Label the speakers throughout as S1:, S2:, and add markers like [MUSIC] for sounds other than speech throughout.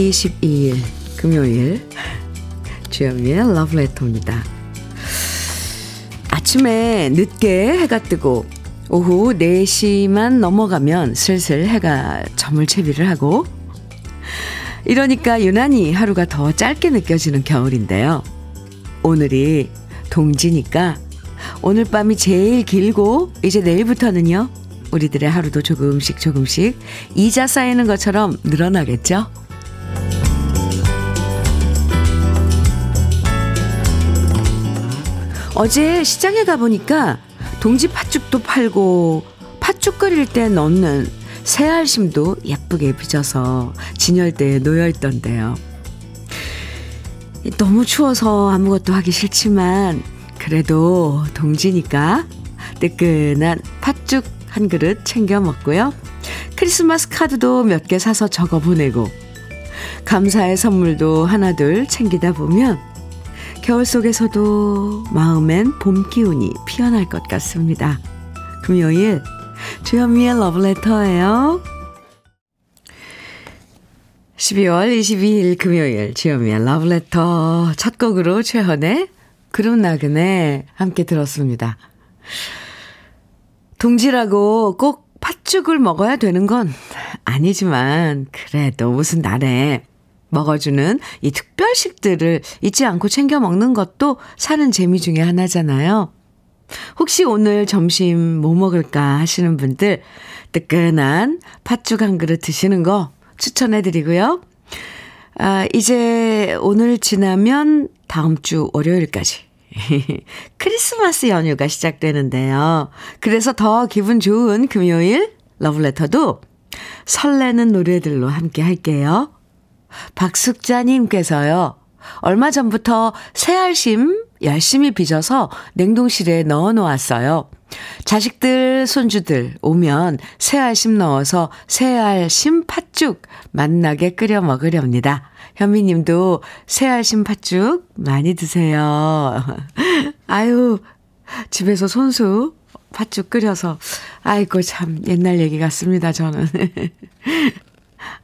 S1: 12월 22일 금요일 주현미의 러브레터입니다. 아침에 늦게 해가 뜨고 오후 4시만 넘어가면 슬슬 해가 점을 채비를 하고 이러니까 유난히 하루가 더 짧게 느껴지는 겨울인데요. 오늘이 동지니까 오늘 밤이 제일 길고 이제 내일부터는요. 우리들의 하루도 조금씩 조금씩 이자 쌓이는 것처럼 늘어나겠죠? 어제 시장에 가보니까 동지 팥죽도 팔고 팥죽 끓일 때 넣는 새알심도 예쁘게 빚어서 진열대에 놓여 있던데요. 너무 추워서 아무것도 하기 싫지만 그래도 동지니까 뜨끈한 팥죽 한 그릇 챙겨 먹고요. 크리스마스 카드도 몇 개 사서 적어 보내고 감사의 선물도 하나둘 챙기다 보면 겨울 속에서도 마음엔 봄 기운이 피어날 것 같습니다. 금요일 주현미의 러브레터예요. 12월 22일 금요일 주현미의 러브레터 첫 곡으로 최헌의 그런 나그네 함께 들었습니다. 동지라고 꼭 팥죽을 먹어야 되는 건 아니지만 그래도 무슨 날에 먹어주는 이 특별식들을 잊지 않고 챙겨 먹는 것도 사는 재미 중에 하나잖아요. 혹시 오늘 점심 뭐 먹을까 하시는 분들 뜨끈한 팥죽 한 그릇 드시는 거 추천해 드리고요. 아, 이제 오늘 지나면 다음 주 월요일까지 [LAUGHS] 크리스마스 연휴가 시작되는데요. 그래서 더 기분 좋은 금요일 러블레터도 설레는 노래들로 함께 할게요. 박숙자님께서요. 얼마 전부터 새알심 열심히 빚어서 냉동실에 넣어 놓았어요. 자식들, 손주들 오면 새알심 넣어서 새알심 팥죽 맛나게 끓여 먹으렵니다. 현미님도 새알심 팥죽 많이 드세요. [LAUGHS] 아유, 집에서 손수 팥죽 끓여서, 아이고, 참, 옛날 얘기 같습니다, 저는. [LAUGHS]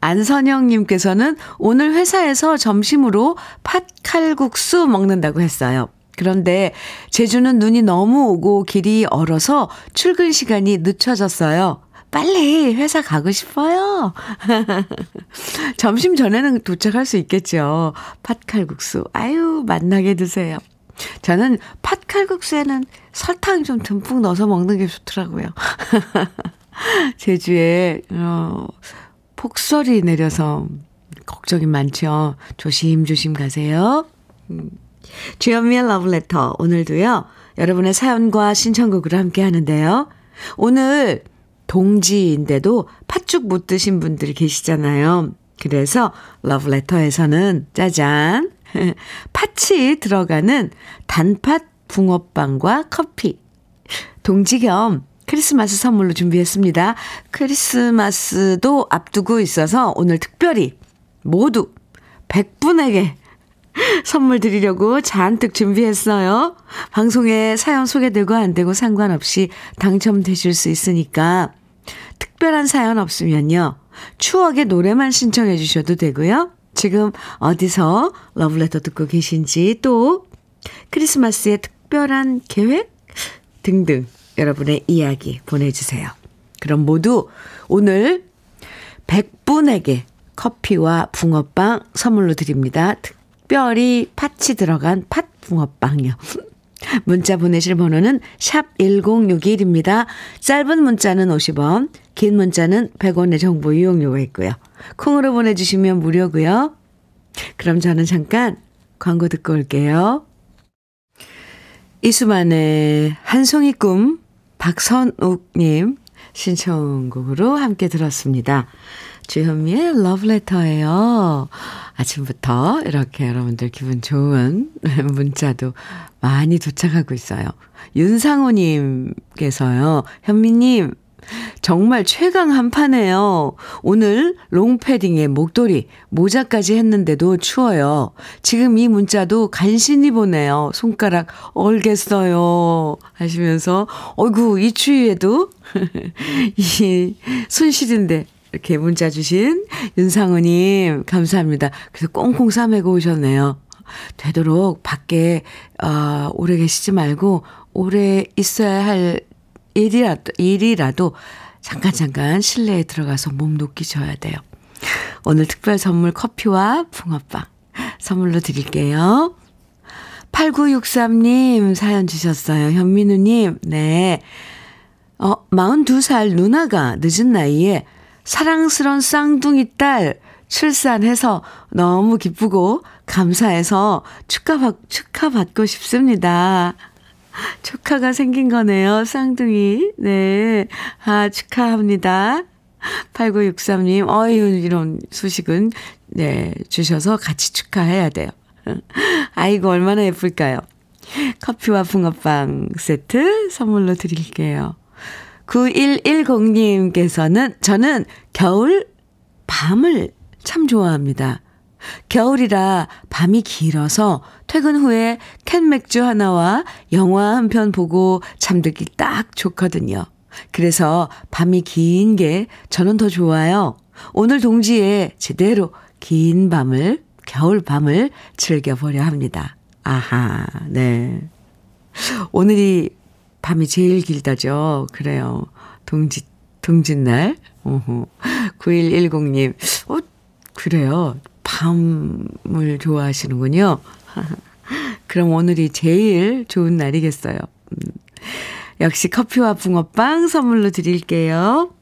S1: 안선영님께서는 오늘 회사에서 점심으로 팥칼국수 먹는다고 했어요. 그런데 제주는 눈이 너무 오고 길이 얼어서 출근 시간이 늦춰졌어요. 빨리 회사 가고 싶어요. [LAUGHS] 점심 전에는 도착할 수 있겠죠. 팥칼국수. 아유, 맛나게 드세요. 저는 팥칼국수에는 설탕 좀 듬뿍 넣어서 먹는 게 좋더라고요. [LAUGHS] 제주에, 어, 폭설이 내려서 걱정이 많죠. 조심조심 가세요. 음. 주현미의 러브레터. 오늘도요, 여러분의 사연과 신청곡으로 함께 하는데요. 오늘 동지인데도 팥죽 못 드신 분들 계시잖아요. 그래서 러브레터에서는 짜잔! [LAUGHS] 팥이 들어가는 단팥 붕어빵과 커피. 동지 겸 크리스마스 선물로 준비했습니다. 크리스마스도 앞두고 있어서 오늘 특별히 모두 100분에게 [LAUGHS] 선물 드리려고 잔뜩 준비했어요. 방송에 사연 소개되고 안 되고 상관없이 당첨되실 수 있으니까 특별한 사연 없으면요. 추억의 노래만 신청해 주셔도 되고요. 지금 어디서 러브레터 듣고 계신지 또 크리스마스의 특별한 계획 등등 여러분의 이야기 보내주세요. 그럼 모두 오늘 100분에게 커피와 붕어빵 선물로 드립니다. 특별히 팥이 들어간 팥 붕어빵이요. [LAUGHS] 문자 보내실 번호는 샵 1061입니다. 짧은 문자는 50원, 긴 문자는 100원의 정보 이용료가 있고요. 콩으로 보내주시면 무료고요. 그럼 저는 잠깐 광고 듣고 올게요. 이수만의 한송이 꿈 박선욱님 신청곡으로 함께 들었습니다. 주현미의 러브레터예요. 아침부터 이렇게 여러분들 기분 좋은 [LAUGHS] 문자도 많이 도착하고 있어요. 윤상호님께서요. 현미님 정말 최강 한파네요. 오늘 롱패딩에 목도리, 모자까지 했는데도 추워요. 지금 이 문자도 간신히 보내요. 손가락 얼겠어요. 하시면서, 어이구, 이 추위에도 [LAUGHS] 이 손실인데 이렇게 문자 주신 윤상우님, 감사합니다. 그래서 꽁꽁 싸매고 오셨네요. 되도록 밖에, 어, 오래 계시지 말고, 오래 있어야 할 일이라도, 일이라도 잠깐, 잠깐 실내에 들어가서 몸 녹이셔야 돼요. 오늘 특별 선물 커피와 붕어빵 선물로 드릴게요. 8963님 사연 주셨어요. 현민우님, 네. 어, 42살 누나가 늦은 나이에 사랑스런 쌍둥이 딸 출산해서 너무 기쁘고 감사해서 축하받, 축하받고 싶습니다. [LAUGHS] 조카가 생긴 거네요. 쌍둥이. 네. 아, 축하합니다. 8963님, 어유 이런 소식은, 네, 주셔서 같이 축하해야 돼요. [LAUGHS] 아이고, 얼마나 예쁠까요? 커피와 붕어빵 세트 선물로 드릴게요. 9110님께서는 저는 겨울 밤을 참 좋아합니다. 겨울이라 밤이 길어서 퇴근 후에 캔 맥주 하나와 영화 한 편 보고 잠들기 딱 좋거든요. 그래서 밤이 긴 게 저는 더 좋아요. 오늘 동지에 제대로 긴 밤을, 겨울 밤을 즐겨보려 합니다. 아하, 네. 오늘이 밤이 제일 길다죠. 그래요. 동지, 동짓날. 어허. 9110님. 어, 그래요. 밤을 좋아하시는군요. [LAUGHS] 그럼 오늘이 제일 좋은 날이겠어요. 음. 역시 커피와 붕어빵 선물로 드릴게요.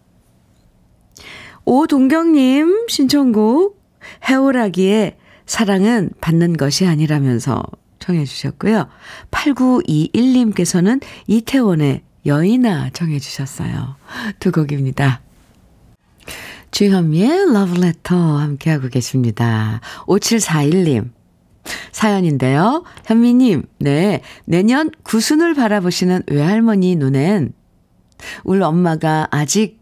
S1: 오동경님 신청곡 해오라기에 사랑은 받는 것이 아니라면서 청해 주셨고요. 8921님께서는 이태원의 여인아 청해 주셨어요. 두 곡입니다. 주현미의 러브레터 함께하고 계십니다. 5741님 사연인데요. 현미님, 네. 내년 구순을 바라보시는 외할머니 눈엔 울 엄마가 아직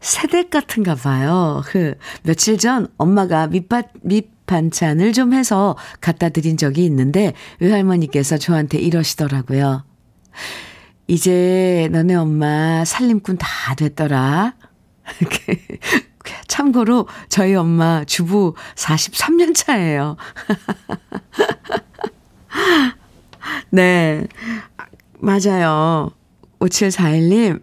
S1: 세대 같은가 봐요. 그, 며칠 전 엄마가 밑밭, 밑반찬을 좀 해서 갖다 드린 적이 있는데 외할머니께서 저한테 이러시더라고요. 이제 너네 엄마 살림꾼 다 됐더라. [LAUGHS] 참고로 저희 엄마 주부 43년 차예요. [LAUGHS] 네. 맞아요. 5741님,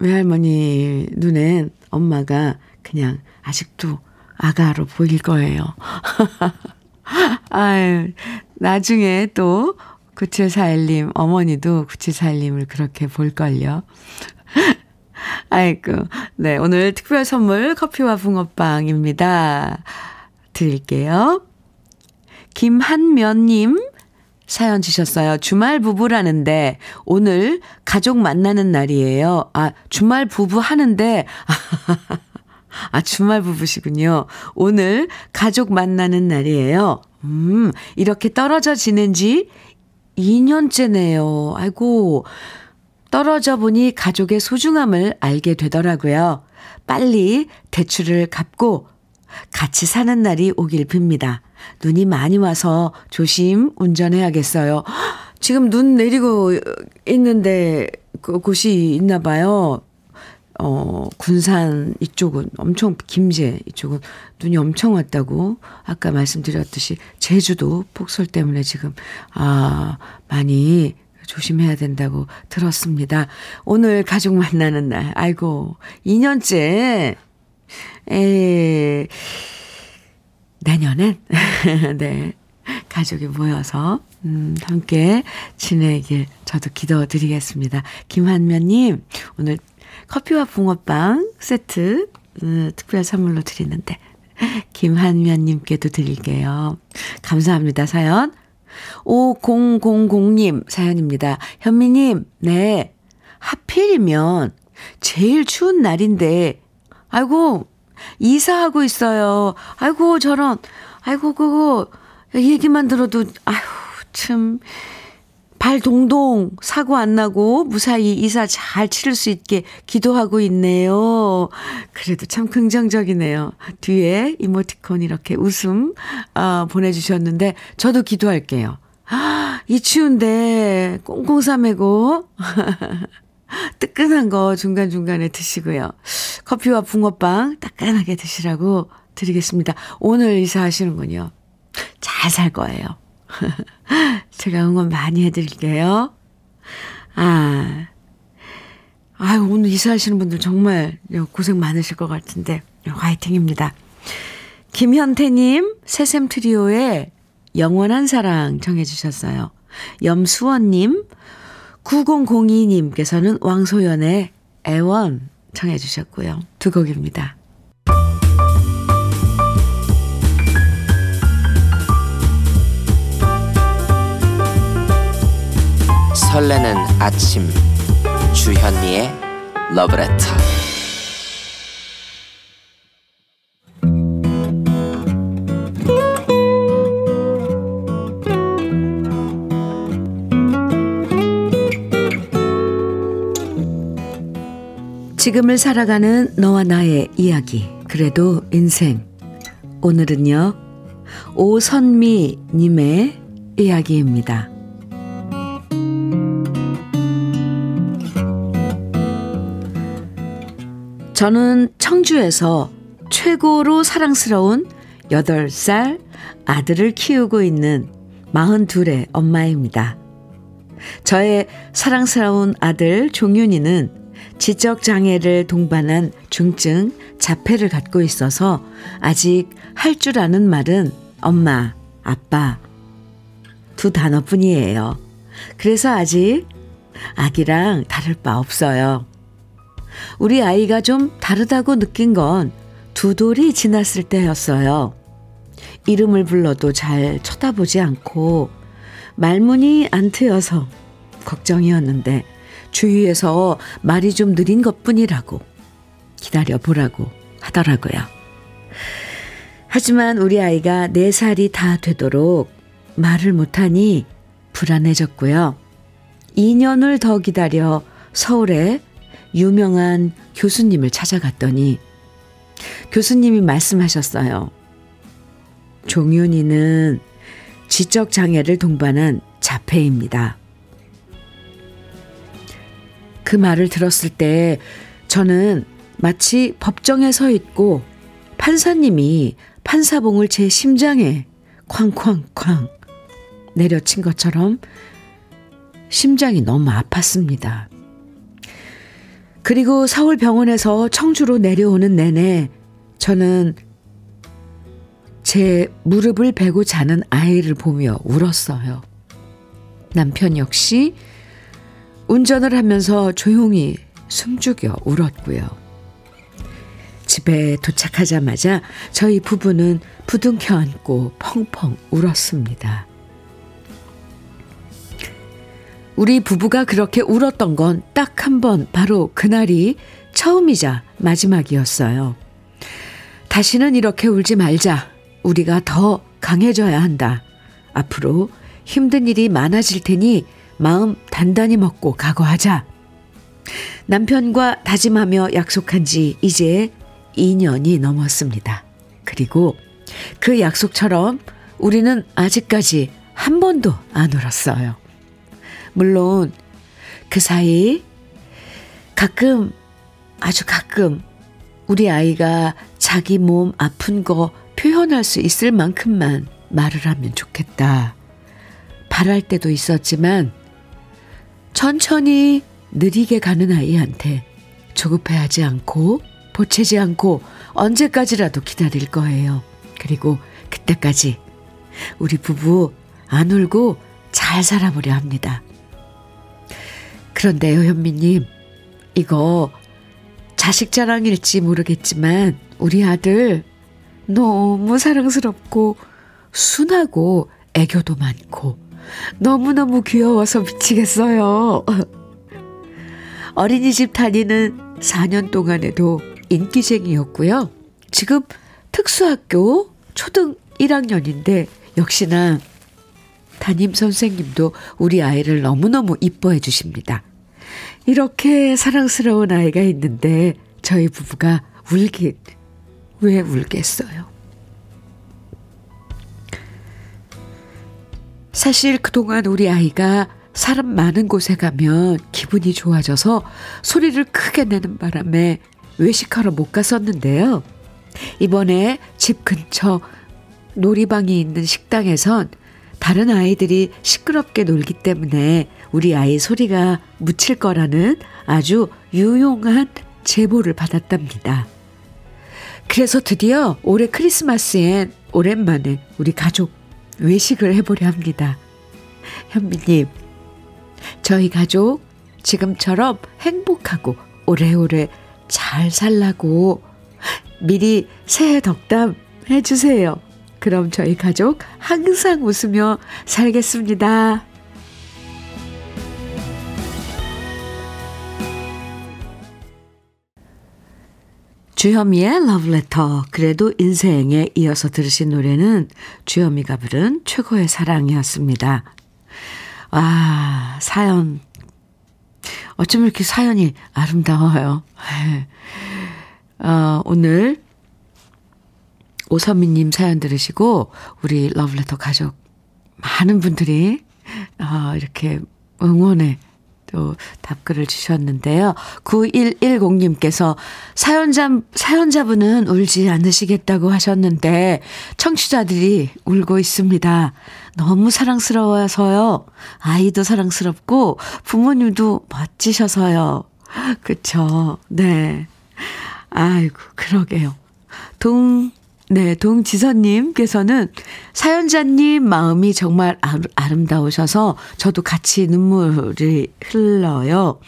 S1: 외할머니 눈엔 엄마가 그냥 아직도 아가로 보일 거예요. [LAUGHS] 아유, 나중에 또 9741님, 어머니도 9741님을 그렇게 볼걸요. 아이고. 네, 오늘 특별 선물 커피와 붕어빵입니다. 드릴게요. 김한면님 사연 주셨어요. 주말 부부라는데 오늘 가족 만나는 날이에요. 아, 주말 부부 하는데 [LAUGHS] 아, 주말 부부시군요. 오늘 가족 만나는 날이에요. 음, 이렇게 떨어져 지낸 지 2년째네요. 아이고, 떨어져 보니 가족의 소중함을 알게 되더라고요. 빨리 대출을 갚고 같이 사는 날이 오길 빕니다. 눈이 많이 와서 조심 운전해야겠어요. 지금 눈 내리고 있는데 그 곳이 있나 봐요. 어, 군산 이쪽은 엄청 김제 이쪽은 눈이 엄청 왔다고 아까 말씀드렸듯이 제주도 폭설 때문에 지금 아 많이 조심해야 된다고 들었습니다. 오늘 가족 만나는 날. 아이고, 2년째. 에, 내년엔, [LAUGHS] 네. 가족이 모여서, 음, 함께 지내길 저도 기도 드리겠습니다. 김한면님, 오늘 커피와 붕어빵 세트, 음, 특별 선물로 드리는데, 김한면님께도 드릴게요. 감사합니다, 사연. 5000님 사연입니다. 현미님, 네. 하필이면 제일 추운 날인데, 아이고, 이사하고 있어요. 아이고, 저런, 아이고, 그거, 얘기만 들어도, 아휴, 참. 발 동동 사고 안 나고 무사히 이사 잘 치를 수 있게 기도하고 있네요. 그래도 참 긍정적이네요. 뒤에 이모티콘 이렇게 웃음 어, 보내주셨는데 저도 기도할게요. 이 추운데 꽁꽁 싸매고 [LAUGHS] 뜨끈한 거 중간중간에 드시고요. 커피와 붕어빵 따끈하게 드시라고 드리겠습니다. 오늘 이사하시는군요. 잘 살 거예요. [LAUGHS] 제가 응원 많이 해드릴게요. 아, 아유, 오늘 이사하시는 분들 정말 고생 많으실 것 같은데, 화이팅입니다. 김현태님, 새샘 트리오의 영원한 사랑 정해주셨어요. 염수원님, 9002님께서는 왕소연의 애원 청해주셨고요. 두 곡입니다.
S2: 설레는 아침. 주현미의 러브레터.
S1: 지금을 살아가는 너와 나의 이야기 그래도 인생. 오늘은요 오선미 님의 이야기입니다. 저는 청주에서 최고로 사랑스러운 8살 아들을 키우고 있는 42의 엄마입니다. 저의 사랑스러운 아들 종윤이는 지적장애를 동반한 중증 자폐를 갖고 있어서 아직 할 줄 아는 말은 엄마, 아빠 두 단어뿐이에요. 그래서 아직 아기랑 다를 바 없어요. 우리 아이가 좀 다르다고 느낀 건 두 돌이 지났을 때였어요. 이름을 불러도 잘 쳐다보지 않고 말문이 안 트여서 걱정이었는데 주위에서 말이 좀 느린 것 뿐이라고 기다려보라고 하더라고요. 하지만 우리 아이가 4살이 다 되도록 말을 못하니 불안해졌고요. 2년을 더 기다려 서울에 유명한 교수님을 찾아갔더니 교수님이 말씀하셨어요. 종윤이는 지적장애를 동반한 자폐입니다. 그 말을 들었을 때 저는 마치 법정에 서 있고 판사님이 판사봉을 제 심장에 쾅쾅쾅 내려친 것처럼 심장이 너무 아팠습니다. 그리고 서울 병원에서 청주로 내려오는 내내 저는 제 무릎을 베고 자는 아이를 보며 울었어요. 남편 역시 운전을 하면서 조용히 숨죽여 울었고요. 집에 도착하자마자 저희 부부는 부둥켜 안고 펑펑 울었습니다. 우리 부부가 그렇게 울었던 건 딱 한 번 바로 그날이 처음이자 마지막이었어요. 다시는 이렇게 울지 말자. 우리가 더 강해져야 한다. 앞으로 힘든 일이 많아질 테니 마음 단단히 먹고 각오하자. 남편과 다짐하며 약속한 지 이제 2년이 넘었습니다. 그리고 그 약속처럼 우리는 아직까지 한 번도 안 울었어요. 물론 그 사이 가끔, 아주 가끔 우리 아이가 자기 몸 아픈 거 표현할 수 있을 만큼만 말을 하면 좋겠다. 바랄 때도 있었지만 천천히 느리게 가는 아이한테 조급해하지 않고 보채지 않고 언제까지라도 기다릴 거예요. 그리고 그때까지 우리 부부 안 울고 잘 살아보려 합니다. 그런데요, 현미님. 이거 자식 자랑일지 모르겠지만 우리 아들 너무 사랑스럽고 순하고 애교도 많고 너무너무 귀여워서 미치겠어요. [LAUGHS] 어린이집 다니는 4년 동안에도 인기쟁이였고요. 지금 특수학교 초등 1학년인데 역시나 담임 선생님도 우리 아이를 너무너무 이뻐해 주십니다. 이렇게 사랑스러운 아이가 있는데 저희 부부가 울긴 왜 울겠어요? 사실 그동안 우리 아이가 사람 많은 곳에 가면 기분이 좋아져서 소리를 크게 내는 바람에 외식하러 못 갔었는데요. 이번에 집 근처 놀이방이 있는 식당에선 다른 아이들이 시끄럽게 놀기 때문에 우리 아이 소리가 묻힐 거라는 아주 유용한 제보를 받았답니다. 그래서 드디어 올해 크리스마스엔 오랜만에 우리 가족 외식을 해보려 합니다. 현미님, 저희 가족 지금처럼 행복하고 오래오래 잘 살라고 미리 새해 덕담 해주세요. 그럼 저희 가족 항상 웃으며 살겠습니다. 주현미의 러브레터 그래도 인생에 이어서 들으신 노래는 주현미가 부른 최고의 사랑이었습니다. 와 사연 어쩜 이렇게 사연이 아름다워요. [LAUGHS] 어, 오늘 오선미님 사연 들으시고 우리 러브레터 가족 많은 분들이 어, 이렇게 응원에 또 답글을 주셨는데요. 9110님께서 사연자, 사연자분은 울지 않으시겠다고 하셨는데 청취자들이 울고 있습니다. 너무 사랑스러워서요. 아이도 사랑스럽고 부모님도 멋지셔서요. 그쵸. 네. 아이고, 그러게요. 동, 네, 동지선님께서는 사연자님 마음이 정말 아름다우셔서 저도 같이 눈물이 흘러요.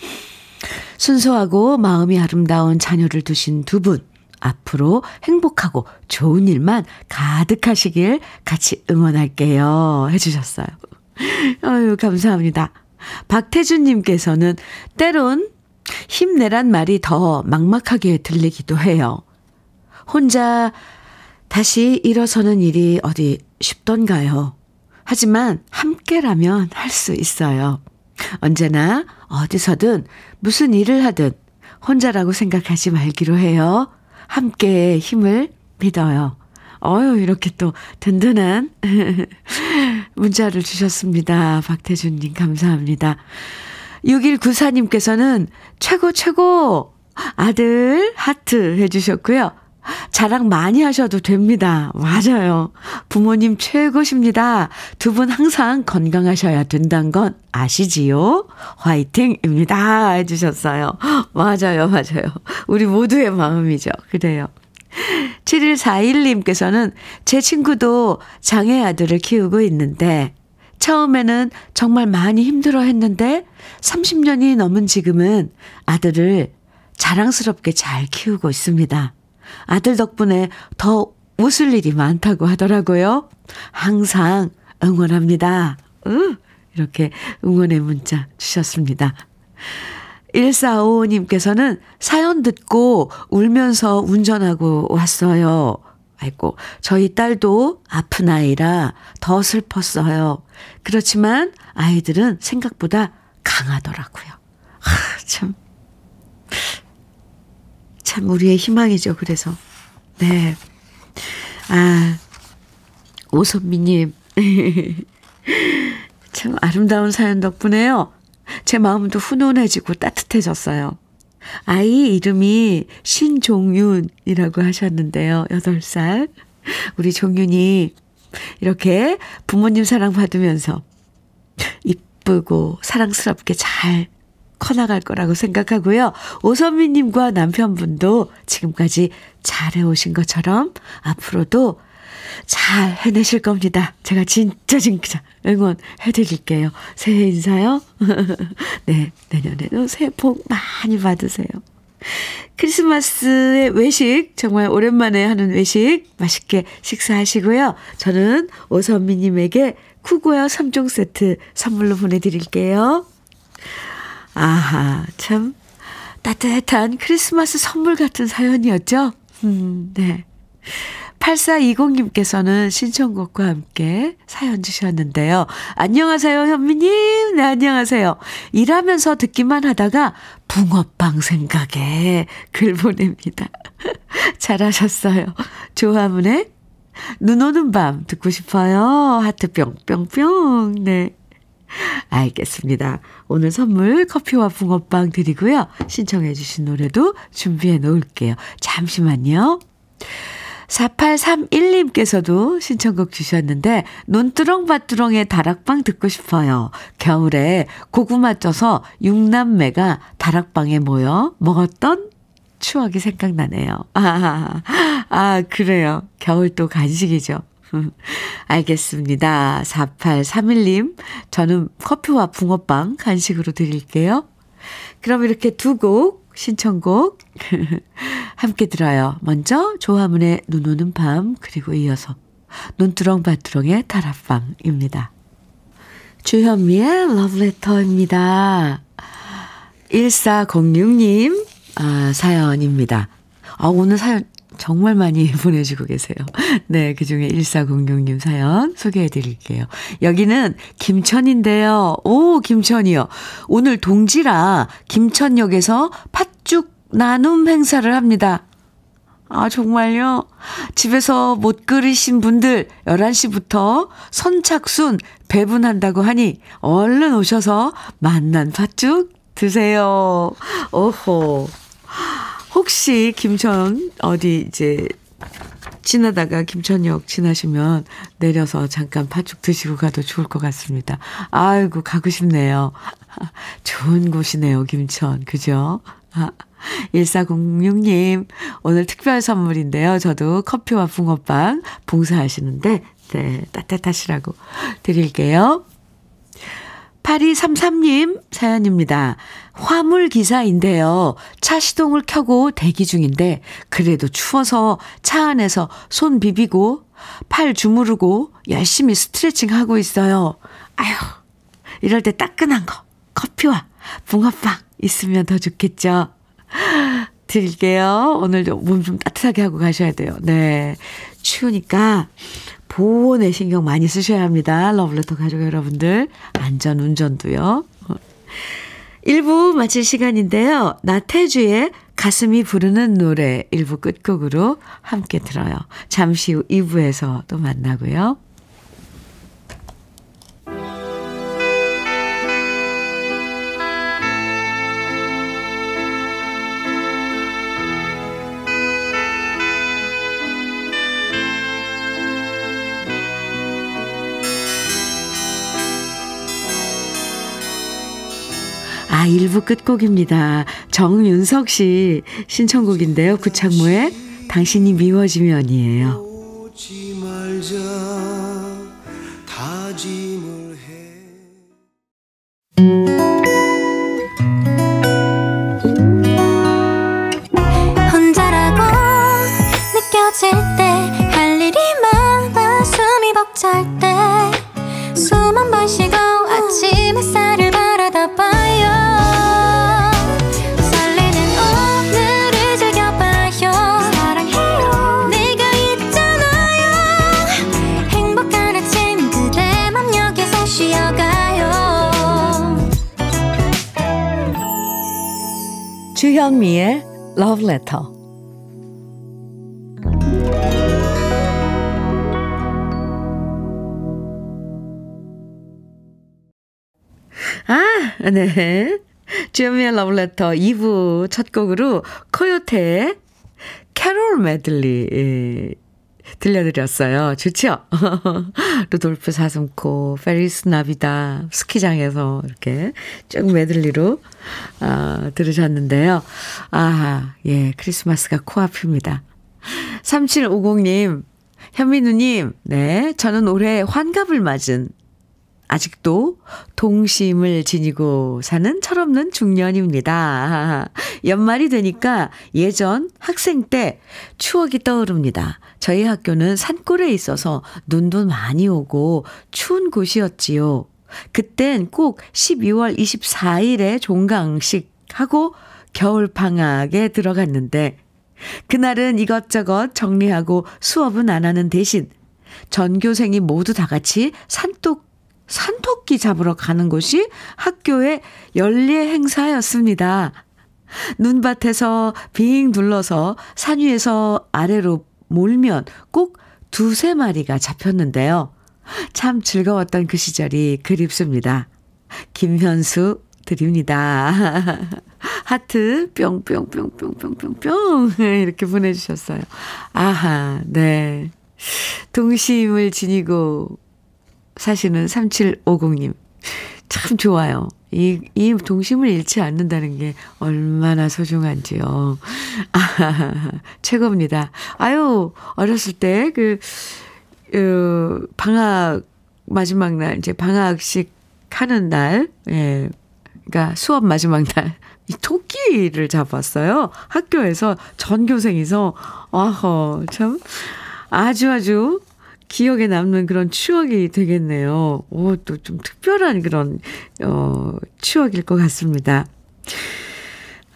S1: 순수하고 마음이 아름다운 자녀를 두신 두 분. 앞으로 행복하고 좋은 일만 가득하시길 같이 응원할게요. 해주셨어요. 아유, 감사합니다. 박태준님께서는 때론 힘내란 말이 더 막막하게 들리기도 해요. 혼자 다시 일어서는 일이 어디 쉽던가요? 하지만 함께라면 할 수 있어요. 언제나 어디서든 무슨 일을 하든 혼자라고 생각하지 말기로 해요. 함께의 힘을 믿어요. 어유 이렇게 또 든든한 [LAUGHS] 문자를 주셨습니다. 박태준님, 감사합니다. 6194님께서는 최고, 최고! 아들, 하트 해주셨고요. 자랑 많이 하셔도 됩니다. 맞아요. 부모님 최고십니다. 두 분 항상 건강하셔야 된다는 건 아시지요? 화이팅입니다. 해주셨어요. 맞아요, 맞아요. 우리 모두의 마음이죠. 그래요. 7141님께서는 제 친구도 장애 아들을 키우고 있는데 처음에는 정말 많이 힘들어 했는데 30년이 넘은 지금은 아들을 자랑스럽게 잘 키우고 있습니다. 아들 덕분에 더 웃을 일이 많다고 하더라고요. 항상 응원합니다. 으, 이렇게 응원의 문자 주셨습니다. 1455님께서는 사연 듣고 울면서 운전하고 왔어요. 아이고, 저희 딸도 아픈 아이라 더 슬펐어요. 그렇지만 아이들은 생각보다 강하더라고요. 하, 참. 참 우리의 희망이죠. 그래서. 네. 아, 오선미님. [LAUGHS] 참 아름다운 사연 덕분에요. 제 마음도 훈훈해지고 따뜻해졌어요. 아이 이름이 신종윤이라고 하셨는데요. 8살. 우리 종윤이 이렇게 부모님 사랑 받으면서 이쁘고 사랑스럽게 잘 커나갈 거라고 생각하고요. 오선미님과 남편분도 지금까지 잘해오신 것처럼 앞으로도 잘 해내실 겁니다. 제가 진짜 진짜 응원해 드릴게요. 새해 인사요. [LAUGHS] 네, 내년에도 새해 복 많이 받으세요. 크리스마스의 외식, 정말 오랜만에 하는 외식 맛있게 식사하시고요. 저는 오선미님에게 쿠고야 3종 세트 선물로 보내드릴게요. 아하, 참 따뜻한 크리스마스 선물 같은 사연이었죠? 음, 네. 8420님께서는 신청곡과 함께 사연 주셨는데요. 안녕하세요, 현미님. 네, 안녕하세요. 일하면서 듣기만 하다가 붕어빵 생각에 글 보냅니다. [LAUGHS] 잘하셨어요. 조화문의 눈 오는 밤 듣고 싶어요. 하트 뿅뿅뿅. 네. 알겠습니다. 오늘 선물 커피와 붕어빵 드리고요. 신청해 주신 노래도 준비해 놓을게요. 잠시만요. 4831님께서도 신청곡 주셨는데 논두렁밭두렁의 다락방 듣고 싶어요. 겨울에 고구마 쪄서 육남매가 다락방에 모여 먹었던 추억이 생각나네요. 아, [LAUGHS] 아 그래요. 겨울 또 간식이죠. [LAUGHS] 알겠습니다. 4831님, 저는 커피와 붕어빵 간식으로 드릴게요. 그럼 이렇게 두 곡 신청곡 [LAUGHS] 함께 들어요. 먼저 조화문의 눈 오는 밤 그리고 이어서 논두렁밭두렁의 다락방입니다. 주현미의 러브레터입니다. 1406님 아, 사연입니다. 아, 오늘 사연 정말 많이 [LAUGHS] 보내주고 계세요. 네, 그 중에 1406님 사연 소개해 드릴게요. 여기는 김천인데요. 오, 김천이요. 오늘 동지라 김천역에서 팥죽 나눔 행사를 합니다. 아, 정말요? 집에서 못 끓이신 분들 11시부터 선착순 배분한다고 하니 얼른 오셔서 만난 팥죽 드세요. 오호. 혹시 김천 어디 이제 지나다가 김천역 지나시면 내려서 잠깐 팥죽 드시고 가도 좋을 것 같습니다. 아이고, 가고 싶네요. [LAUGHS] 좋은 곳이네요, 김천. 그죠? [LAUGHS] 아, 1406님, 오늘 특별 선물인데요. 저도 커피와 붕어빵 봉사하시는데, 네, 따뜻하시라고 드릴게요. 8233님 사연입니다. 화물 기사인데요. 차 시동을 켜고 대기 중인데 그래도 추워서 차 안에서 손 비비고 팔 주무르고 열심히 스트레칭 하고 있어요. 아휴, 이럴 때 따끈한 거 커피와 붕어빵 있으면 더 좋겠죠. 드릴게요. 오늘도 몸 좀 따뜻하게 하고 가셔야 돼요. 네. 추우니까 보온에 신경 많이 쓰셔야 합니다. 러블레터 가족 여러분들. 안전 운전도요. 1부 마칠 시간인데요. 나태주의 가슴이 부르는 노래 1부 끝곡으로 함께 들어요. 잠시 후 2부에서 또 만나고요. 아, 1부 끝곡입니다. 정윤석 씨 신청곡인데요. 구창모의 당신이 미워지면이에요. 주현미의 Love Letter. 아, 네. 주현미의 Love Letter 2부 첫 곡으로 코요태의 캐롤 메들리 예, 들려드렸어요. 좋죠? [LAUGHS] 루돌프 사슴코, Feliz Navidad, 스키장에서 이렇게 쭉 메들리로 어, 들으셨는데요. 아, 예, 크리스마스가 코앞입니다. 3750님, 현민우님, 네, 저는 올해 환갑을 맞은 아직도 동심을 지니고 사는 철없는 중년입니다. 연말이 되니까 예전 학생 때 추억이 떠오릅니다. 저희 학교는 산골에 있어서 눈도 많이 오고 추운 곳이었지요. 그땐 꼭 12월 24일에 종강식 하고 겨울 방학에 들어갔는데 그날은 이것저것 정리하고 수업은 안 하는 대신 전교생이 모두 다 같이 산독 산토끼 잡으러 가는 곳이 학교의 연례 행사였습니다. 눈밭에서 빙 둘러서 산 위에서 아래로 몰면 꼭 두세 마리가 잡혔는데요. 참 즐거웠던 그 시절이 그립습니다. 김현수 드립니다. [LAUGHS] 하트 뿅뿅뿅뿅뿅뿅뿅 [LAUGHS] 이렇게 보내주셨어요. 아하, 네. 동심을 지니고 사시는 3750님. 참 좋아요. 이, 이 동심을 잃지 않는다는 게 얼마나 소중한지요. 아, [LAUGHS] 최고입니다. 아유, 어렸을 때 그, 어, 방학, 마지막 날, 이제 방학식 하는 날, 예. 그러니까 수업 마지막 날, [LAUGHS] 이 토끼를 잡았어요. 학교에서 전교생이서, 아허, 참, 아주 아주 기억에 남는 그런 추억이 되겠네요. 오, 또 좀 특별한 그런, 어, 추억일 것 같습니다.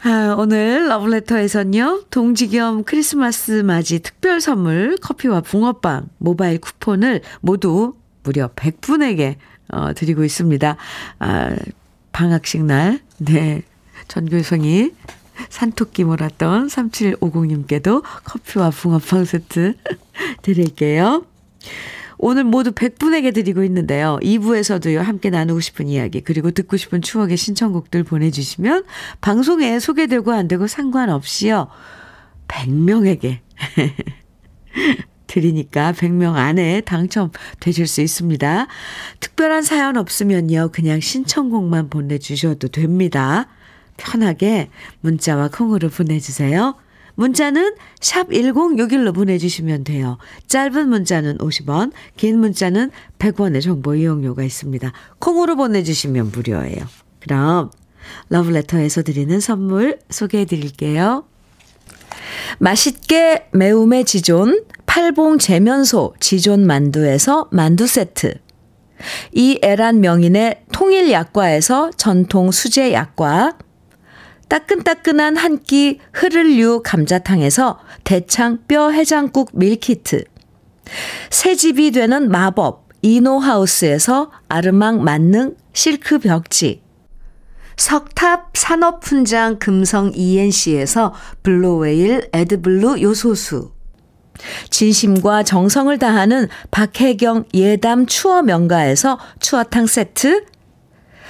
S1: 아, 오늘 러브레터에서는요, 동지 겸 크리스마스 맞이 특별 선물 커피와 붕어빵 모바일 쿠폰을 모두 무려 100분에게 어, 드리고 있습니다. 아, 방학식 날, 네. 전교생이 산토끼 몰았던 3750님께도 커피와 붕어빵 세트 [LAUGHS] 드릴게요. 오늘 모두 100분에게 드리고 있는데요. 2부에서도요, 함께 나누고 싶은 이야기, 그리고 듣고 싶은 추억의 신청곡들 보내주시면, 방송에 소개되고 안 되고 상관없이요, 100명에게 [LAUGHS] 드리니까 100명 안에 당첨되실 수 있습니다. 특별한 사연 없으면요, 그냥 신청곡만 보내주셔도 됩니다. 편하게 문자와 콩으로 보내주세요. 문자는 샵 1061로 보내주시면 돼요. 짧은 문자는 50원, 긴 문자는 100원의 정보 이용료가 있습니다. 콩으로 보내주시면 무료예요. 그럼 러브레터에서 드리는 선물 소개해 드릴게요. 맛있게 매움의 지존 팔봉 재면소 지존 만두에서 만두 세트 이 애란 명인의 통일 약과에서 전통 수제 약과 따끈따끈한 한 끼 흐를류 감자탕에서 대창 뼈 해장국 밀키트. 새집이 되는 마법 이노하우스에서 아르망 만능 실크 벽지. 석탑 산업훈장 금성 ENC에서 블로웨일 에드블루 요소수. 진심과 정성을 다하는 박혜경 예담 추어 명가에서 추어탕 세트.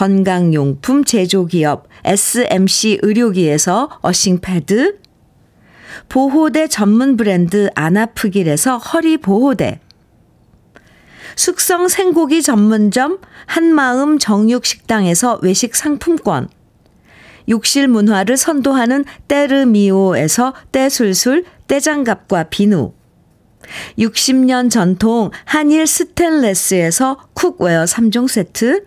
S1: 건강용품 제조기업 SMC 의료기에서 earthing패드, 보호대 전문 브랜드 아나프길에서 허리보호대, 숙성 생고기 전문점 한마음 정육식당에서 외식 상품권, 욕실 문화를 선도하는 때르미오에서 때술술 때장갑과 비누, 60년 전통 한일 스텐레스에서 cookware 3종 세트,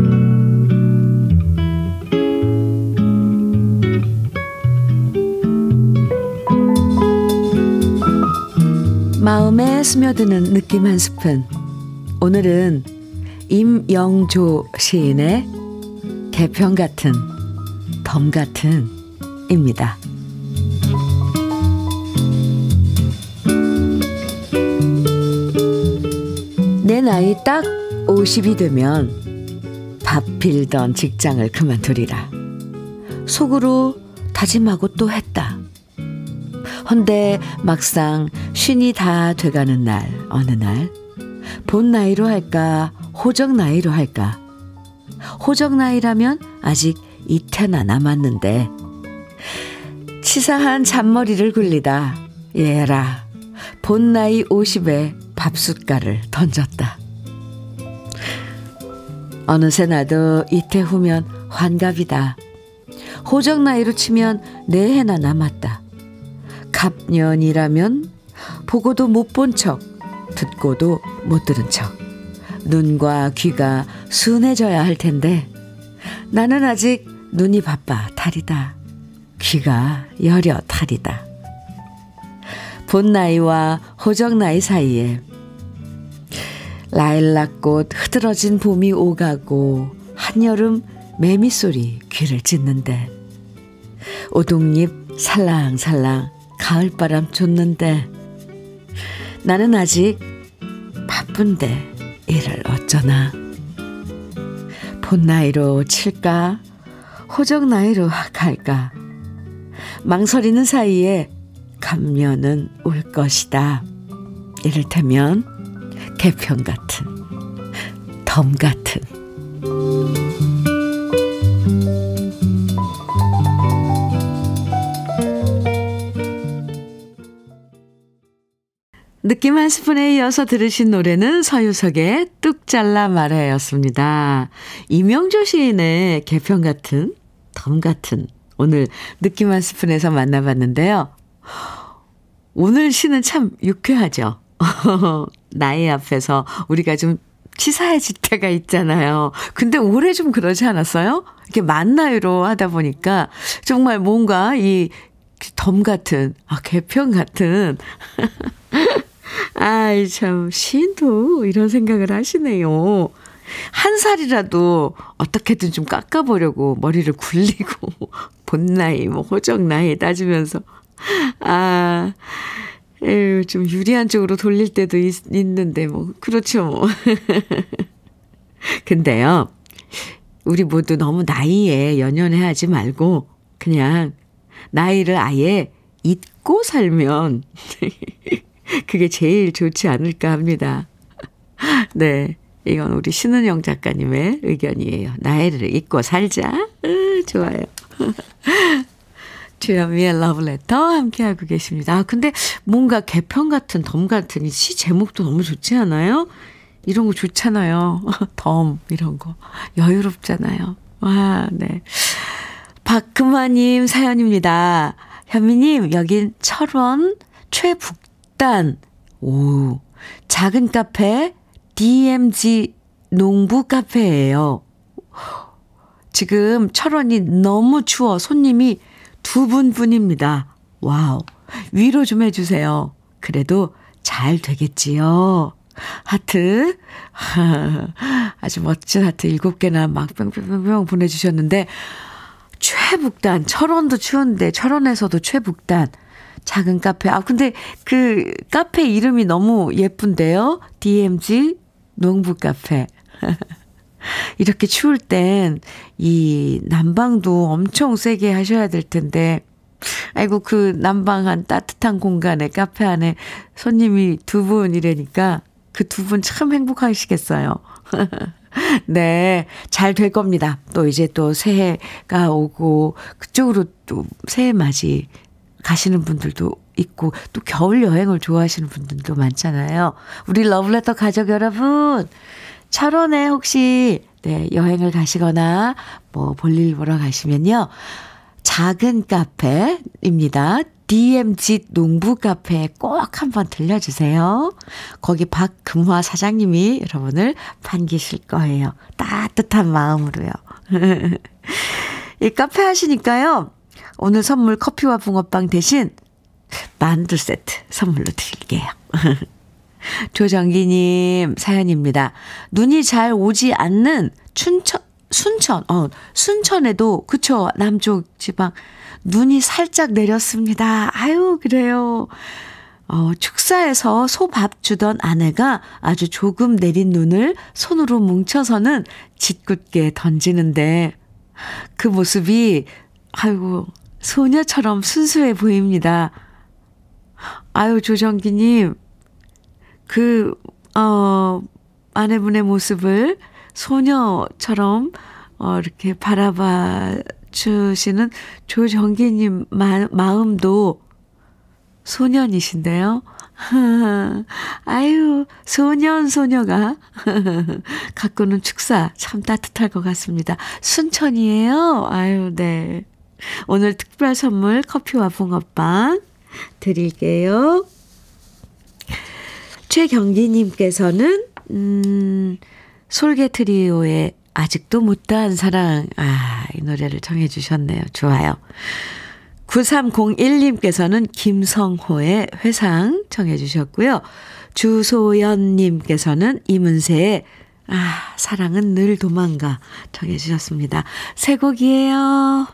S1: 마음에 스며드는 느낌 한 스푼. 오늘은 임영조 시인의 개편 같은, 덤 같은 입니다. 내 나이 딱 50이 되면 밥 빌던 직장을 그만두리라. 속으로 다짐하고 또 했다. 헌데 막상 쉰이 다 돼가는 날, 어느 날, 본 나이로 할까, 호적 나이로 할까. 호적 나이라면 아직 이태나 남았는데, 치사한 잔머리를 굴리다, 얘라, 본 나이 50에 밥숟가를 던졌다. 어느새 나도 이태 후면 환갑이다. 호적 나이로 치면 네 해나 남았다. 갑년이라면 보고도 못 본 척, 듣고도 못 들은 척. 눈과 귀가 순해져야 할 텐데 나는 아직 눈이 바빠 탈이다. 귀가 여려 탈이다. 본 나이와 호적 나이 사이에 라일락꽃 흐드러진 봄이 오가고 한여름 매미 소리 귀를 찢는데 오동잎 살랑살랑 가을바람 쫓는데 나는 아직 바쁜데 이를 어쩌나? 본 나이로 칠까? 호적 나이로 갈까? 망설이는 사이에 감면은 올 것이다. 이를테면 개편 같은 덤 같은 느낌 한 스푼에 이어서 들으신 노래는 서유석의 뚝 잘라 말아였습니다. 이명조 시인의 개편 같은, 덤 같은, 오늘 느낌 한 스푼에서 만나봤는데요. 오늘 시는 참 유쾌하죠. [LAUGHS] 나이 앞에서 우리가 좀 치사해질 때가 있잖아요. 근데 올해 좀 그러지 않았어요? 이렇게 만 나이로 하다 보니까 정말 뭔가 이 덤 같은, 아, 개편 같은. [LAUGHS] 아이, 참, 시인도 이런 생각을 하시네요. 한 살이라도 어떻게든 좀 깎아보려고 머리를 굴리고, [LAUGHS] 본 나이, 뭐, 호적 나이 따지면서. 아, 에휴, 좀 유리한 쪽으로 돌릴 때도 있, 있는데, 뭐, 그렇죠, 뭐. [LAUGHS] 근데요, 우리 모두 너무 나이에 연연해 하지 말고, 그냥, 나이를 아예 잊고 살면, [LAUGHS] 그게 제일 좋지 않을까 합니다. [LAUGHS] 네. 이건 우리 신은영 작가님의 의견이에요. 나이를 잊고 살자. 으, 좋아요. [LAUGHS] 주현미의 러브레터 함께하고 계십니다. 아, 근데 뭔가 개편 같은 덤 같은 이 시 제목도 너무 좋지 않아요? 이런 거 좋잖아요. [LAUGHS] 덤, 이런 거. 여유롭잖아요. 와, 네. 박금화님 사연입니다. 현미님, 여긴 철원 최북 단, 오, 작은 카페 DMG 농부 카페예요. 지금 철원이 너무 추워 손님이 두 분뿐입니다. Wow. 위로 좀 해주세요. 그래도 잘 되겠지요. 하트. [LAUGHS] 아주 멋진 하트 일곱 개나 막 뿅뿅뿅뿅 보내주셨는데, 최북단, 철원도 추운데, 철원에서도 최북단. 작은 카페. 아, 근데 그 카페 이름이 너무 예쁜데요? DMZ 농부 카페. [LAUGHS] 이렇게 추울 땐 이 난방도 엄청 세게 하셔야 될 텐데, 아이고, 그 난방한 따뜻한 공간에 카페 안에 손님이 두 분이라니까 그 두 분 참 행복하시겠어요. [LAUGHS] 네, 잘 될 겁니다. 또 이제 또 새해가 오고 그쪽으로 또 새해 맞이 가시는 분들도 있고 또 겨울 여행을 좋아하시는 분들도 많잖아요. 우리 러블레터 가족 여러분, 철원에 혹시 네, 여행을 가시거나 뭐 볼일 보러 가시면요. 작은 카페입니다. DMG 농부 카페에 꼭 한번 들려주세요. 거기 박금화 사장님이 여러분을 반기실 거예요. 따뜻한 마음으로요. [LAUGHS] 이 카페 하시니까요. 오늘 선물 커피와 붕어빵 대신 만두 세트 선물로 드릴게요. [LAUGHS] 조정기님 사연입니다. 눈이 잘 오지 않는 춘천, 순천, 어, 순천에도, 그쵸, 남쪽 지방, 눈이 살짝 내렸습니다. 아유, 그래요. 어, 축사에서 소밥 주던 아내가 아주 조금 내린 눈을 손으로 뭉쳐서는 짓궂게 던지는데, 그 모습이, 아이고, 소녀처럼 순수해 보입니다. 아유, 조정기님, 그, 어, 아내분의 모습을 소녀처럼, 어, 이렇게 바라봐 주시는 조정기님 마, 마음도 소년이신데요. [LAUGHS] 아유, 소년, 소녀가 [LAUGHS] 가꾸는 축사 참 따뜻할 것 같습니다. 순천이에요. 아유, 네. 오늘 특별 선물 커피와 붕어빵 드릴게요. 최경기님께서는, 음, 솔개 트리오의 아직도 못다한 사랑. 아, 이 노래를 청해 주셨네요. 좋아요. 9301님께서는 김성호의 회상 청해 주셨고요. 주소연님께서는 이문세의 아, 사랑은 늘 도망가 청해 주셨습니다. 새 곡이에요.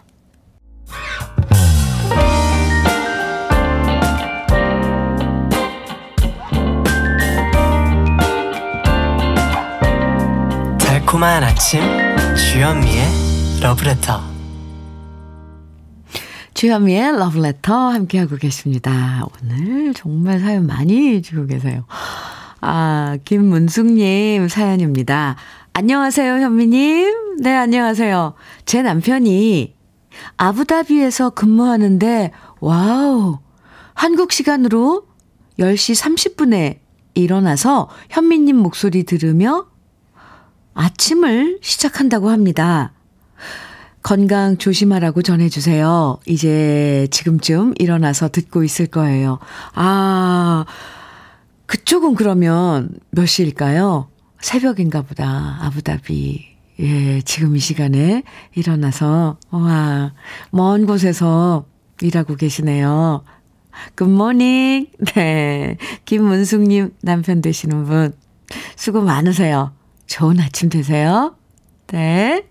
S3: 달콤한 아침 주현미의 러브레터
S1: 주현미의 러브레터 함께하고 계십니다. 오늘 정말 사연 많이 주고 계세요. 아, 김문숙님 사연입니다. 안녕하세요, 현미님. 네, 안녕하세요. 제 남편이 아부다비에서 근무하는데, 와우, 한국 시간으로 10시 30분에 일어나서 현미님 목소리 들으며 아침을 시작한다고 합니다. 건강 조심하라고 전해주세요. 이제 지금쯤 일어나서 듣고 있을 거예요. 아, 그쪽은 그러면 몇 시일까요? 새벽인가 보다. 아부다비. 예, 지금 이 시간에 일어나서, 와, 먼 곳에서 일하고 계시네요. 굿모닝. [LAUGHS] 네. 김문숙님 남편 되시는 분. 수고 많으세요. 좋은 아침 되세요. 네.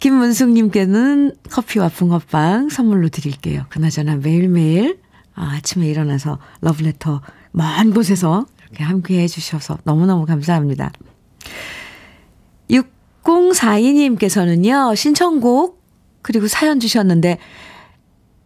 S1: 김문숙님께는 커피와 붕어빵 선물로 드릴게요. 그나저나 매일매일 아, 아침에 일어나서 러브레터 먼 곳에서 이렇게 함께 해주셔서 너무너무 감사합니다. 6042님께서는요, 신청곡, 그리고 사연 주셨는데,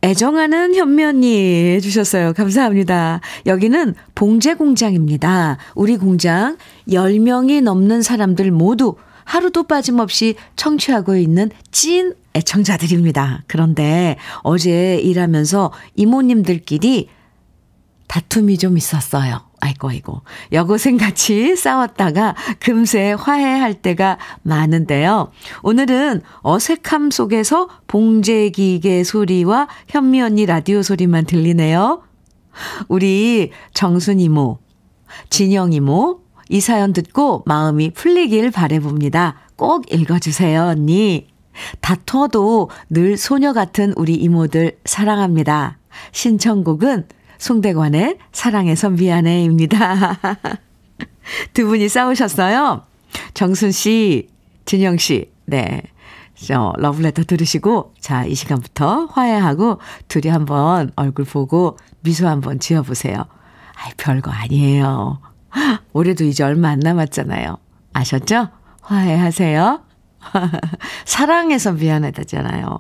S1: 애정하는 현면이 해주셨어요. 감사합니다. 여기는 봉제 공장입니다. 우리 공장 10명이 넘는 사람들 모두 하루도 빠짐없이 청취하고 있는 찐 애청자들입니다. 그런데 어제 일하면서 이모님들끼리 다툼이 좀 있었어요. 아이고, 아이고. 여고생 같이 싸웠다가 금세 화해할 때가 많은데요. 오늘은 어색함 속에서 봉제기계 소리와 현미 언니 라디오 소리만 들리네요. 우리 정순 이모, 진영 이모, 이 사연 듣고 마음이 풀리길 바래봅니다. 꼭 읽어주세요, 언니. 다퉈도 늘 소녀 같은 우리 이모들 사랑합니다. 신청곡은 송대관의 사랑해서 미안해입니다. [LAUGHS] 두 분이 싸우셨어요? 정순 씨, 진영 씨, 네. 저 러브레터 들으시고 자, 이 시간부터 화해하고 둘이 한번 얼굴 보고 미소 한번 지어 보세요. 아이 별거 아니에요. [GASPS] 올해도 이제 얼마 안 남았잖아요. 아셨죠? 화해하세요. [LAUGHS] 사랑해서 미안하다잖아요.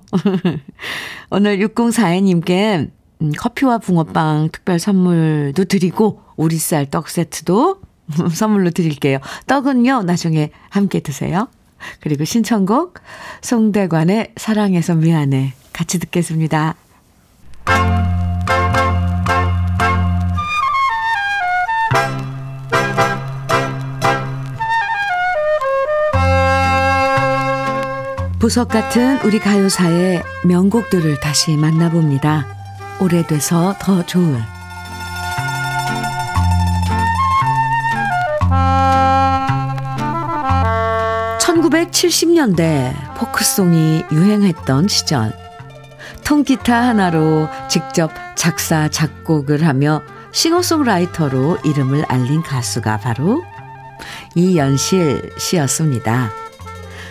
S1: [LAUGHS] 오늘 6042님께 음, 커피와 붕어빵 특별 선물도 드리고 오리쌀 떡 세트도 [LAUGHS] 선물로 드릴게요. 떡은요, 나중에 함께 드세요. 그리고 신청곡 송대관의 사랑해서 미안해 같이 듣겠습니다. 보석 같은 우리 가요사의 명곡들을 다시 만나봅니다. 오래돼서 더 좋은 1970년대 포크송이 유행했던 시절 통기타 하나로 직접 작사 작곡을 하며 싱어송라이터로 이름을 알린 가수가 바로 이연실 씨였습니다.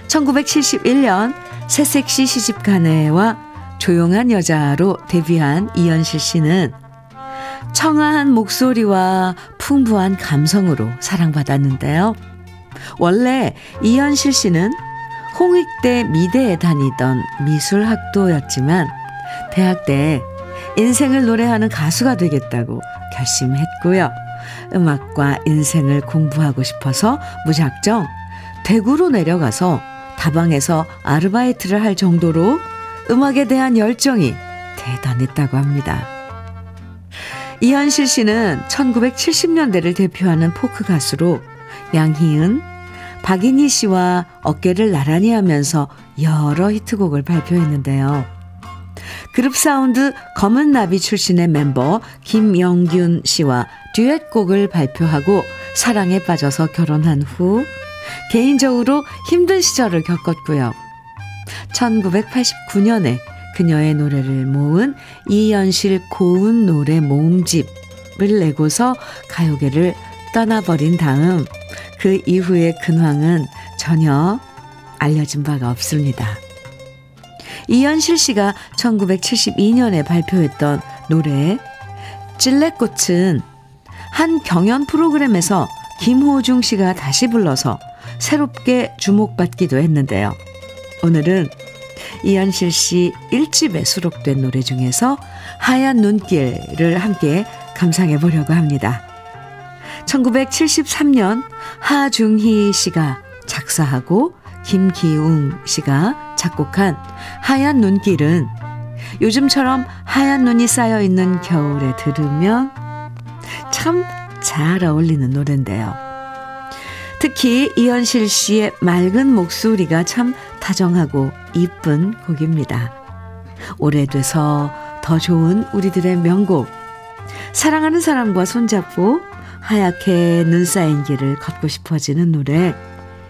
S1: 1971년 새색시 시집가네와 조용한 여자로 데뷔한 이연실 씨는 청아한 목소리와 풍부한 감성으로 사랑받았는데요. 원래 이연실 씨는 홍익대 미대에 다니던 미술학도였지만 대학 때 인생을 노래하는 가수가 되겠다고 결심했고요. 음악과 인생을 공부하고 싶어서 무작정 대구로 내려가서 다방에서 아르바이트를 할 정도로 음악에 대한 열정이 대단했다고 합니다. 이현실 씨는 1970년대를 대표하는 포크 가수로 양희은, 박인희 씨와 어깨를 나란히 하면서 여러 히트곡을 발표했는데요. 그룹 사운드 검은 나비 출신의 멤버 김영균 씨와 듀엣곡을 발표하고 사랑에 빠져서 결혼한 후 개인적으로 힘든 시절을 겪었고요. 1989년에 그녀의 노래를 모은 이연실 고운 노래 모음집을 내고서 가요계를 떠나버린 다음 그 이후의 근황은 전혀 알려진 바가 없습니다. 이현실 씨가 1972년에 발표했던 노래 찔레꽃은 한 경연 프로그램에서 김호중 씨가 다시 불러서 새롭게 주목받기도 했는데요. 오늘은 이현실 씨 1집에 수록된 노래 중에서 하얀 눈길을 함께 감상해 보려고 합니다. 1973년 하중희 씨가 작사하고 김기웅 씨가 작곡한 하얀 눈길은 요즘처럼 하얀 눈이 쌓여 있는 겨울에 들으면 참 잘 어울리는 노래인데요. 특히 이현실 씨의 맑은 목소리가 참 다정하고 이쁜 곡입니다. 오래돼서 더 좋은 우리들의 명곡. 사랑하는 사람과 손잡고 하얗게 눈 쌓인 길을 걷고 싶어지는 노래.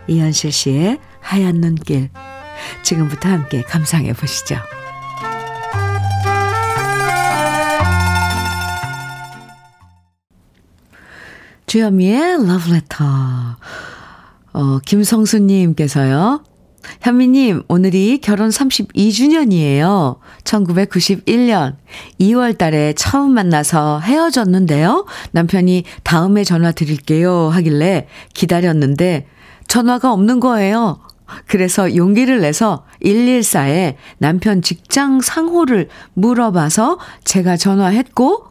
S1: 이현실 씨의 하얀 눈길. 지금부터 함께 감상해 보시죠. 주현미의 러브레터. 어, 김성수님께서요. 현미님, 오늘이 결혼 32주년이에요. 1991년 2월 달에 처음 만나서 헤어졌는데요. 남편이 다음에 전화 드릴게요 하길래 기다렸는데 전화가 없는 거예요. 그래서 용기를 내서 114에 남편 직장 상호를 물어봐서 제가 전화했고,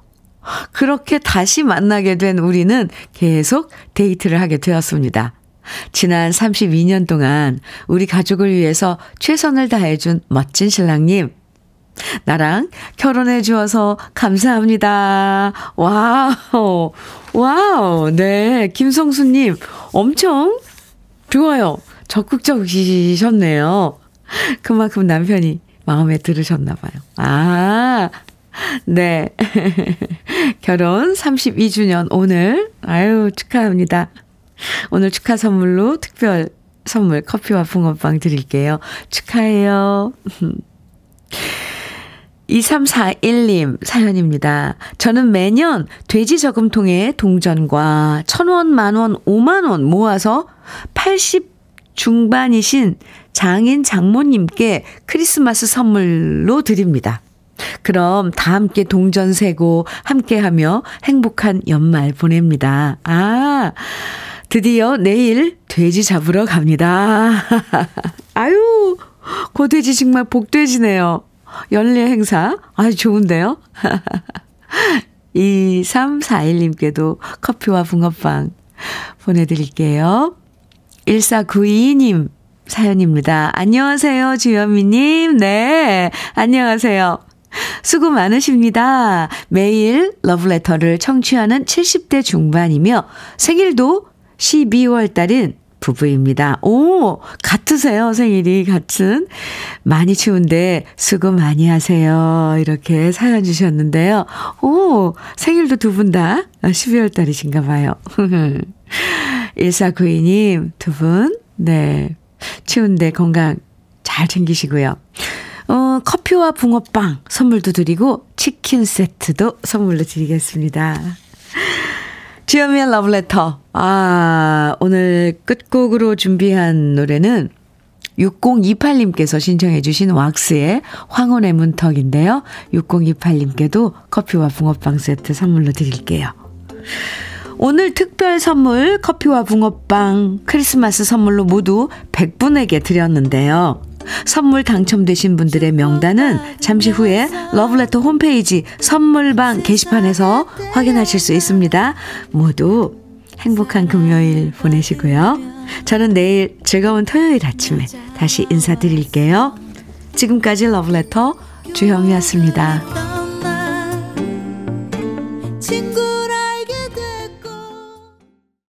S1: 그렇게 다시 만나게 된 우리는 계속 데이트를 하게 되었습니다. 지난 32년 동안 우리 가족을 위해서 최선을 다해준 멋진 신랑님. 나랑 결혼해 주어서 감사합니다. wow, wow, 네. 김성수님, 엄청 좋아요. 적극적이셨네요. 그만큼 남편이 마음에 들으셨나 봐요. 아, 네. [LAUGHS] 결혼 32주년 오늘, 아유, 축하합니다. [LAUGHS] 오늘 축하 선물로 특별 선물 커피와 붕어빵 드릴게요. 축하해요. [LAUGHS] 2341님 사연입니다. 저는 매년 돼지 저금통에 동전과 천원, 만원, 오만원 모아서 80 중반이신 장인 장모님께 크리스마스 선물로 드립니다. 그럼 다 함께 동전 세고 함께 하며 행복한 연말 보냅니다. 아, 드디어 내일 돼지 잡으러 갑니다. [LAUGHS] 아유, 고돼지 정말 복돼지네요. 연례 행사. 아주 좋은데요? [LAUGHS] 2341님께도 커피와 붕어빵 보내드릴게요. 1492님 사연입니다. 안녕하세요, 주현미님. 네, 안녕하세요. 수고 많으십니다. 매일 러브레터를 청취하는 70대 중반이며 생일도 12월 달인 부부입니다. 오, 같으세요. 생일이 같은. 많이 추운데 수고 많이 하세요. 이렇게 사연 주셨는데요. 오, 생일도 두 분 다 12월 달이신가 봐요. [LAUGHS] 1492님, 두 분, 네. 추운데 건강 잘 챙기시고요. 어, 커피와 붕어빵 선물도 드리고 치킨 세트도 선물로 드리겠습니다. 주현미의 러브레터. 아, 오늘 끝곡으로 준비한 노래는 6028님께서 신청해 주신 왁스의 황혼의 문턱인데요. 6028님께도 커피와 붕어빵 세트 선물로 드릴게요. 오늘 특별 선물 커피와 붕어빵 크리스마스 선물로 모두 100분에게 드렸는데요. 선물 당첨되신 분들의 명단은 잠시 후에 러브레터 홈페이지 선물방 게시판에서 확인하실 수 있습니다. 모두 행복한 금요일 보내시고요. 저는 내일 즐거운 토요일 아침에 다시 인사드릴게요. 지금까지 러브레터 주영이었습니다.